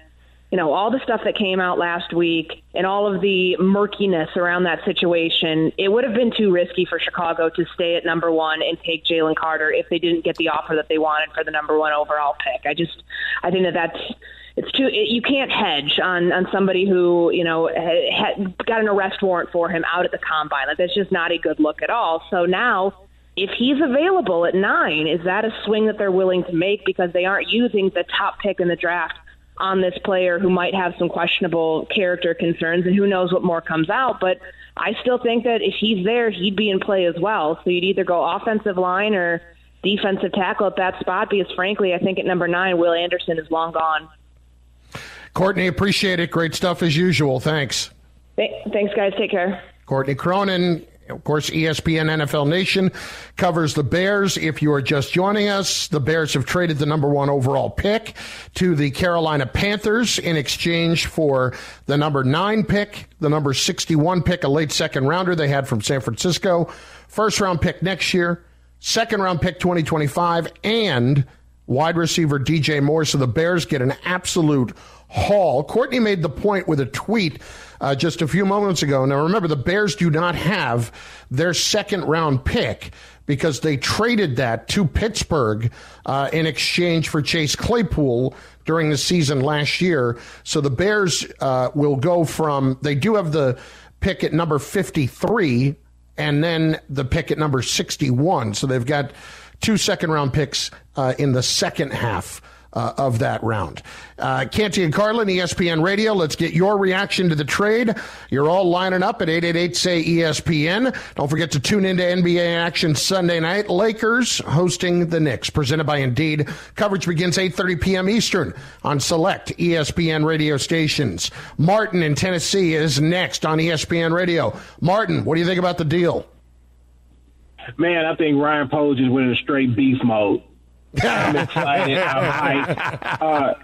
S10: you know, all the stuff that came out last week and all of the murkiness around that situation, it would have been too risky for Chicago to stay at number one and take Jalen Carter if they didn't get the offer that they wanted for the number one overall pick. I just, I think that that's, it's too it, you can't hedge on on somebody who you know had got an arrest warrant for him out at the combine. Like that's just not a good look at all. So now if he's available at nine, is that a swing that they're willing to make because they aren't using the top pick in the draft on this player who might have some questionable character concerns and who knows what more comes out? But I still think that if he's there, he'd be in play as well. So you'd either go offensive line or defensive tackle at that spot because, frankly, I think at number nine, Will Anderson is long gone.
S2: Courtney, appreciate it. Great stuff as usual. Thanks.
S10: Thanks, guys. Take care.
S2: Courtney Cronin, of course, ESPN NFL Nation covers the Bears. If you are just joining us, the Bears have traded the number one overall pick to the Carolina Panthers in exchange for the number nine pick, the number 61 pick, a late second rounder they had from San Francisco, first round pick next year, second round pick 2025, and wide receiver DJ Moore. So the Bears get an absolute haul. Courtney made the point with a tweet uh, just a few moments ago. Now, remember, the Bears do not have their second round pick because they traded that to Pittsburgh uh, in exchange for Chase Claypool during the season last year. So the Bears uh, will go from, they do have the pick at number 53 and then the pick at number 61. So they've got two second round picks uh, in the second half uh, of that round. Uh, Canty and Carlin, ESPN Radio. Let's get your reaction to the trade. You're all lining up at 888 say ESPN. Don't forget to tune into NBA action Sunday night. Lakers hosting the Knicks, presented by Indeed. Coverage begins 8:30 p.m. Eastern on select ESPN radio stations. Martin in Tennessee is next on ESPN Radio. Martin, what do you think about the deal?
S11: Man, I think Ryan Poles went in straight beef mode. I'm excited. I'm hyped. Uh,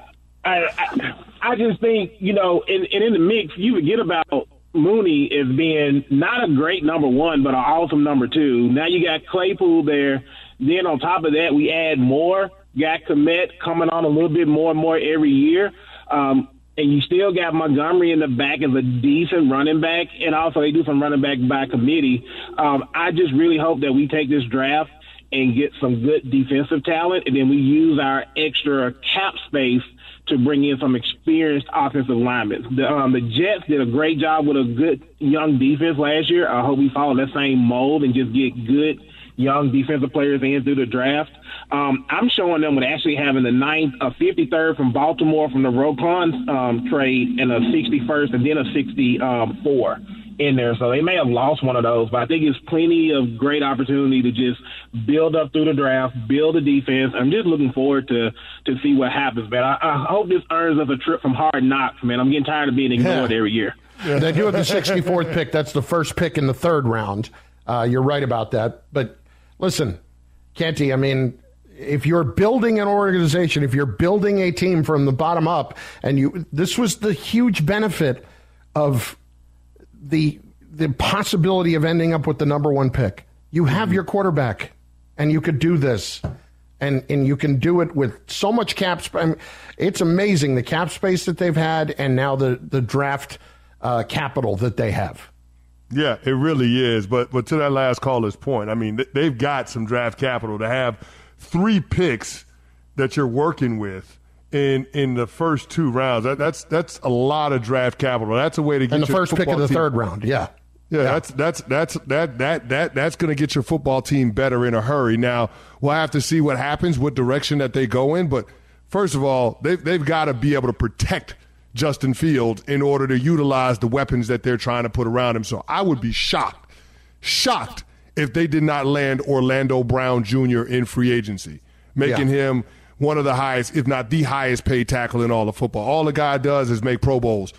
S11: I, I, I just think, you know, and, and in the mix, you forget about Mooney as being not a great number one, but an awesome number two. Now you got Claypool there. Then on top of that, we add more. Got Kmet coming on a little bit more and more every year. Um, and you still got Montgomery in the back as a decent running back, and also they do some running back by committee. Um, I just really hope that we take this draft and get some good defensive talent, and then we use our extra cap space to bring in some experienced offensive linemen. The, um, the Jets did a great job with a good young defense last year. I hope we follow that same mold and just get good young defensive players in through the draft. Um, I'm showing them with actually having the ninth, a 53rd from Baltimore from the Roquan um, trade, and a 61st, and then a 64 in there. So they may have lost one of those, but I think it's plenty of great opportunity to just build up through the draft, build a defense. I'm just looking forward to to see what happens, man. I, I hope this earns us a trip from hard knocks, man. I'm getting tired of being ignored yeah. every year.
S2: Yeah. They do have the 64th pick. That's the first pick in the third round. Uh, you're right about that. But listen, Canty, I mean, if you're building an organization, if you're building a team from the bottom up, and you, this was the huge benefit of the the possibility of ending up with the number one pick. You have your quarterback, and you could do this, and and you can do it with so much cap space. I mean, it's amazing the cap space that they've had, and now the the draft uh, capital that they have.
S4: Yeah, it really is. But but to that last caller's point, I mean, they've got some draft capital to have three picks that you're working with in in the first two rounds. That, that's that's a lot of draft capital. That's a way to get
S2: and the first pick of the
S4: team.
S2: third round. Yeah.
S4: Yeah, yeah, that's that's that's that that that that's going to get your football team better in a hurry. Now we'll have to see what happens, what direction that they go in. But first of all, they've they've got to be able to protect Justin Fields in order to utilize the weapons that they're trying to put around him. So I would be shocked, shocked if they did not land Orlando Brown Jr. in free agency, making yeah. him one of the highest, if not the highest paid tackle in all of football. All the guy does is make Pro Bowls.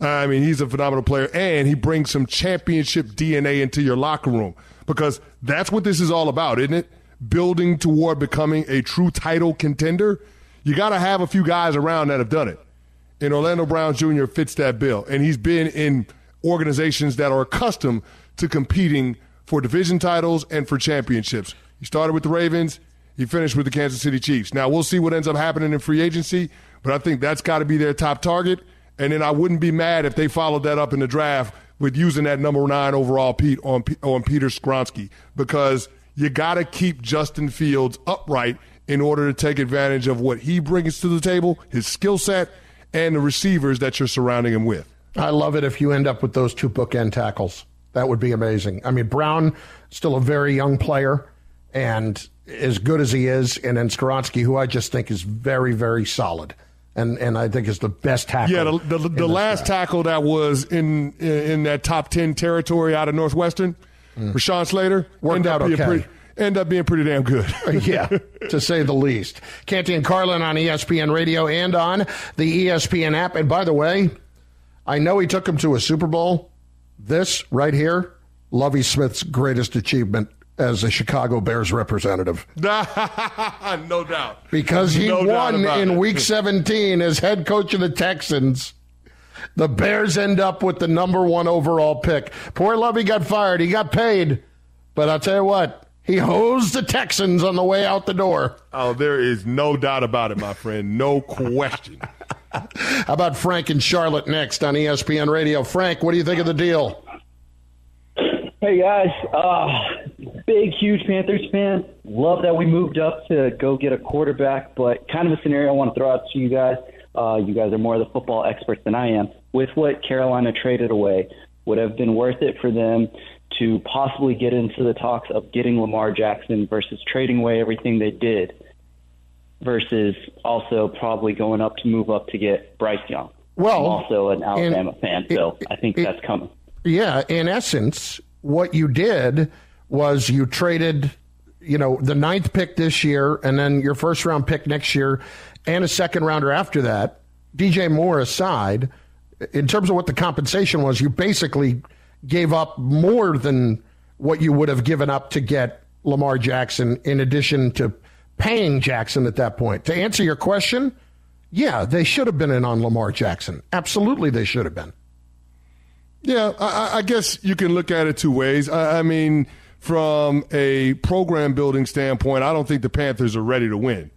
S4: I mean, he's a phenomenal player, and he brings some championship DNA into your locker room because that's what this is all about, isn't it? Building toward becoming a true title contender. You got to have a few guys around that have done it. And Orlando Brown Jr. fits that bill, and he's been in organizations that are accustomed to competing for division titles and for championships. He started with the Ravens. He finished with the Kansas City Chiefs. Now we'll see what ends up happening in free agency, but I think that's got to be their top target. And then I wouldn't be mad if they followed that up in the draft with using that number nine overall Pete on on Peter Skoronski because you got to keep Justin Fields upright in order to take advantage of what he brings to the table, his skill set, and the receivers that you're surrounding him with.
S2: I love it if you end up with those two bookend tackles. That would be amazing. I mean, Brown still a very young player, and as good as he is, and then Skoronski, who I just think is very, very solid. And and I think it's the best tackle.
S4: Yeah, the, the, the last tackle that was in in that top ten territory out of Northwestern, Rashawn Slater,
S2: Mm. Worked out okay.
S4: pretty, ended up being pretty damn good.
S2: yeah, to say the least. Canty and Carlin on ESPN Radio and on the ESPN app. And by the way, I know he took him to a Super Bowl. This right here, Lovie Smith's greatest achievement as a Chicago Bears representative.
S4: no doubt.
S2: Because he
S4: No
S2: won in
S4: it.
S2: week 17 as head coach of the Texans. The Bears end up with the number one overall pick. Poor Lovie got fired. He got paid. But I'll tell you what, he hosed the Texans on the way out the door.
S4: Oh, there is no doubt about it, my friend. No question.
S2: How about Frank and Charlotte next on ESPN Radio? Frank, what do you think of the deal?
S12: Hey guys, uh, big huge Panthers fan. Love that we moved up to go get a quarterback, but kind of a scenario I want to throw out to you guys. Uh, you guys are more of the football experts than I am. With what Carolina traded away, would have been worth it for them to possibly get into the talks of getting Lamar Jackson versus trading away everything they did, versus also probably going up to move up to get Bryce Young.
S2: Well,
S12: I'm also an Alabama fan, so I think that's coming.
S2: Yeah, in essence, what you did was you traded, you know, the ninth pick this year and then your first round pick next year and a second rounder after that. DJ Moore aside, in terms of what the compensation was, you basically gave up more than what you would have given up to get Lamar Jackson in addition to paying Jackson at that point. To answer your question, yeah, they should have been in on Lamar Jackson. Absolutely, they should have been.
S4: Yeah, I, I- guess you can look at it two ways. I, I mean, from a program building standpoint, I don't think the Panthers are ready to win.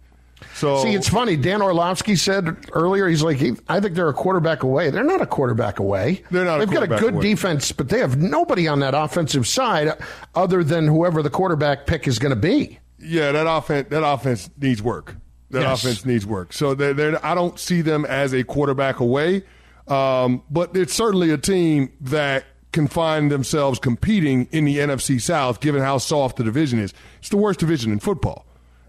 S4: So
S2: See, it's funny. Dan Orlovsky said earlier, he's like, I think they're a quarterback away. They're not a quarterback away.
S4: They're not.
S2: They've got a good
S4: away.
S2: defense, but they have nobody on that offensive side other than whoever the quarterback pick is going to be.
S4: Yeah, that offense that offense needs work. That
S2: Yes.
S4: offense needs work. So they're, they're, I don't see them as a quarterback away, um, but it's certainly a team that can find themselves competing in the NFC South, given how soft the division is. It's the worst division in football,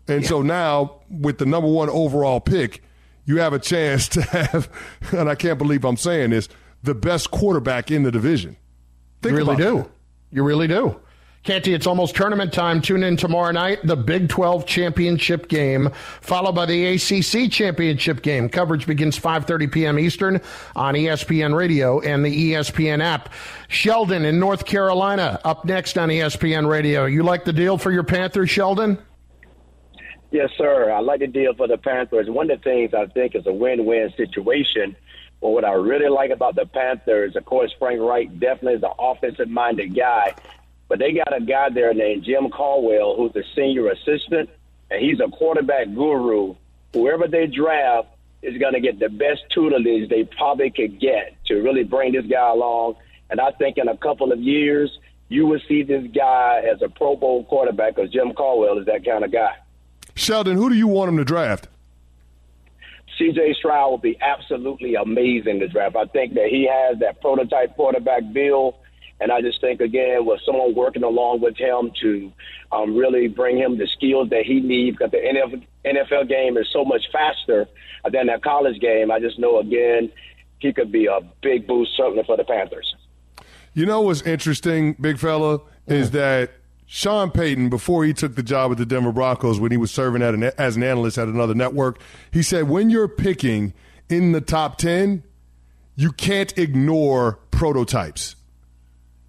S4: and so now with the number one overall pick, you have a chance to have, and I can't believe I'm saying this, the best quarterback in the division. Think
S2: you really do.
S4: that.
S2: You really do. Canty, it's almost tournament time. Tune in tomorrow night, the Big 12 championship game, followed by the ACC championship game. Coverage begins 5.30 p.m. Eastern on ESPN Radio and the ESPN app. Sheldon in North Carolina up next on ESPN Radio. You like the deal for your Panthers, Sheldon?
S13: Yes, sir. I like the deal for the Panthers. One of the things I think is a win-win situation. But what I really like about the Panthers, of course, Frank Reich definitely is an offensive-minded guy. But they got a guy there named Jim Caldwell, who's a senior assistant, and he's a quarterback guru. Whoever they draft is going to get the best tutelage they probably could get to really bring this guy along. And I think in a couple of years, you will see this guy as a Pro Bowl quarterback because Jim Caldwell is that kind of guy.
S4: Sheldon, who do you want him to draft?
S13: CJ Stroud will be absolutely amazing to draft. I think that he has that prototype quarterback build. And I just think, again, with someone working along with him to um, really bring him the skills that he needs, because the NFL, NFL game is so much faster than that college game. I just know, again, he could be a big boost, certainly for the Panthers.
S4: You know what's interesting, big fella, is that Sean Payton, before he took the job with the Denver Broncos, when he was serving at an, as an analyst at another network, he said, when you're picking in the top 10, you can't ignore prototypes.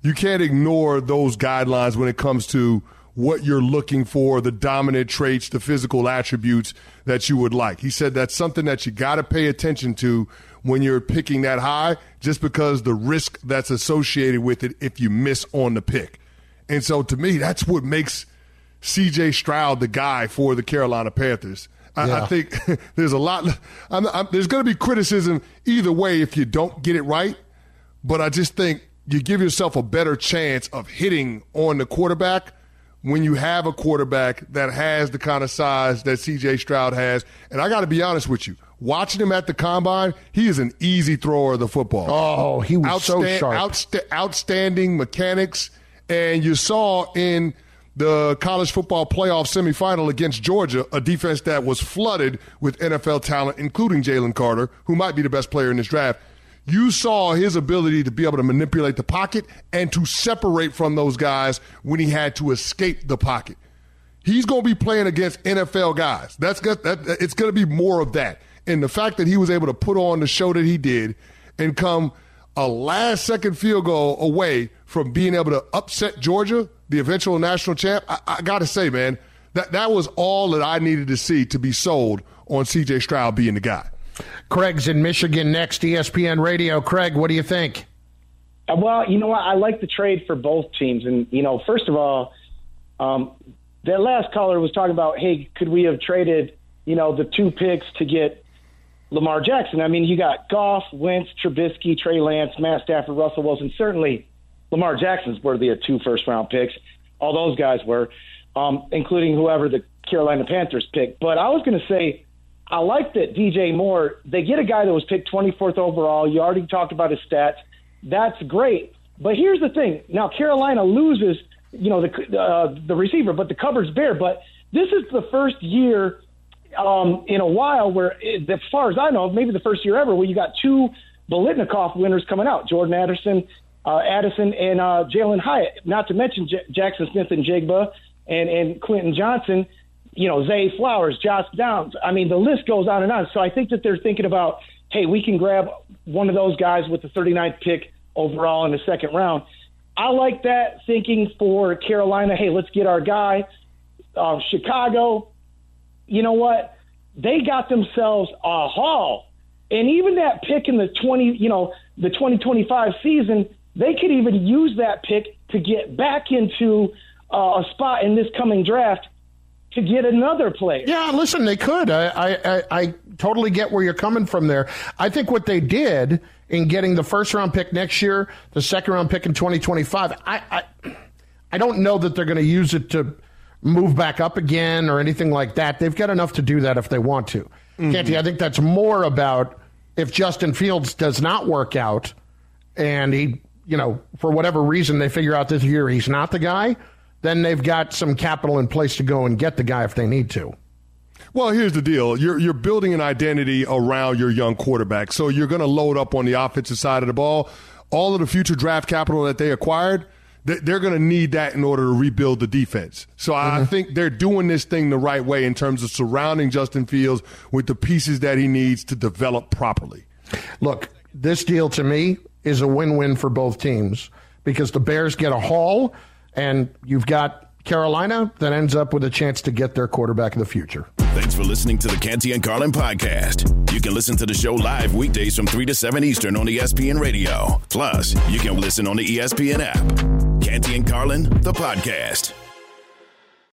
S4: You can't ignore those guidelines when it comes to what you're looking for, the dominant traits, the physical attributes that you would like. He said that's something that you got to pay attention to when you're picking that high, just because the risk that's associated with it if you miss on the pick. And so to me, that's what makes CJ Stroud the guy for the Carolina Panthers. I,
S2: Yeah.
S4: I think there's a lot, I'm, I'm, there's going to be criticism either way if you don't get it right. But I just think you give yourself a better chance of hitting on the quarterback when you have a quarterback that has the kind of size that CJ Stroud has. And I got to be honest with you, watching him at the combine, he is an easy thrower of the football.
S2: Oh, he was so sharp.
S4: outsta- outstanding mechanics. And you saw in the college football playoff semifinal against Georgia, a defense that was flooded with NFL talent, including Jalen Carter, who might be the best player in this draft. You saw his ability to be able to manipulate the pocket and to separate from those guys when he had to escape the pocket. He's going to be playing against NFL guys. That's that, it's going to be more of that. And the fact that he was able to put on the show that he did and come a last second field goal away from being able to upset Georgia, the eventual national champ, I, I got to say, man, that, that was all that I needed to see to be sold on CJ Stroud being the guy.
S2: Craig's in Michigan next, ESPN Radio. Craig, what do you think?
S14: Uh, well, you know what? I like the trade for both teams. And, you know, first of all, um, that last caller was talking about, hey, could we have traded, you know, the two picks to get Lamar Jackson? I mean, you got Goff, Wentz, Trubisky, Trey Lance, Matt Stafford, Russell Wilson. Certainly, Lamar Jackson's worthy of two first round picks. All those guys were, um, including whoever the Carolina Panthers picked. But I was going to say, I like that DJ Moore. They get a guy that was picked 24th overall. You already talked about his stats. That's great. But here's the thing. Now Carolina loses, you know, the uh, the receiver, but the cupboard's bare. But this is the first year um, in a while where, as far as I know, maybe the first year ever, where you got two Biletnikoff winners coming out: Jordan Addison, uh, Addison, and uh, Jalin Hyatt. Not to mention J- Jaxon Smith-Njigba and and Quentin Johnston you know, Zay Flowers, Josh Downs. I mean, the list goes on and on. So I think that they're thinking about, hey, we can grab one of those guys with the 39th pick overall in the second round. I like that thinking for Carolina. Hey, let's get our guy. Uh, Chicago, you know what? They got themselves a haul. And even that pick in the 20, you know, the 2025 season, they could even use that pick to get back into uh, a spot in this coming draft to get another player.
S2: Yeah, listen, they could. I, I, I totally get where you're coming from there. I think what they did in getting the first round pick next year, the second round pick in 2025, I, I, I don't know that they're going to use it to move back up again or anything like that. They've got enough to do that if they want to. mm hmm Canty, I think that's more about if Justin Fields does not work out and he, you know, for whatever reason they figure out this year he's not the guy then they've got some capital in place to go and get the guy if they need to.
S4: Well, here's the deal. You're you're building an identity around your young quarterback. So you're going to load up on the offensive side of the ball. All of the future draft capital that they acquired, they're going to need that in order to rebuild the defense. So mm-hmm. I think they're doing this thing the right way in terms of surrounding Justin Fields with the pieces that he needs to develop properly.
S2: Look, this deal to me is a win-win for both teams because the Bears get a haul and you've got Carolina that ends up with a chance to get their quarterback of the future.
S1: Thanks for listening to the Canty and Carlin podcast. You can listen to the show live weekdays from 3 to 7 Eastern on ESPN Radio. Plus, you can listen on the ESPN app. Canty and Carlin, the podcast.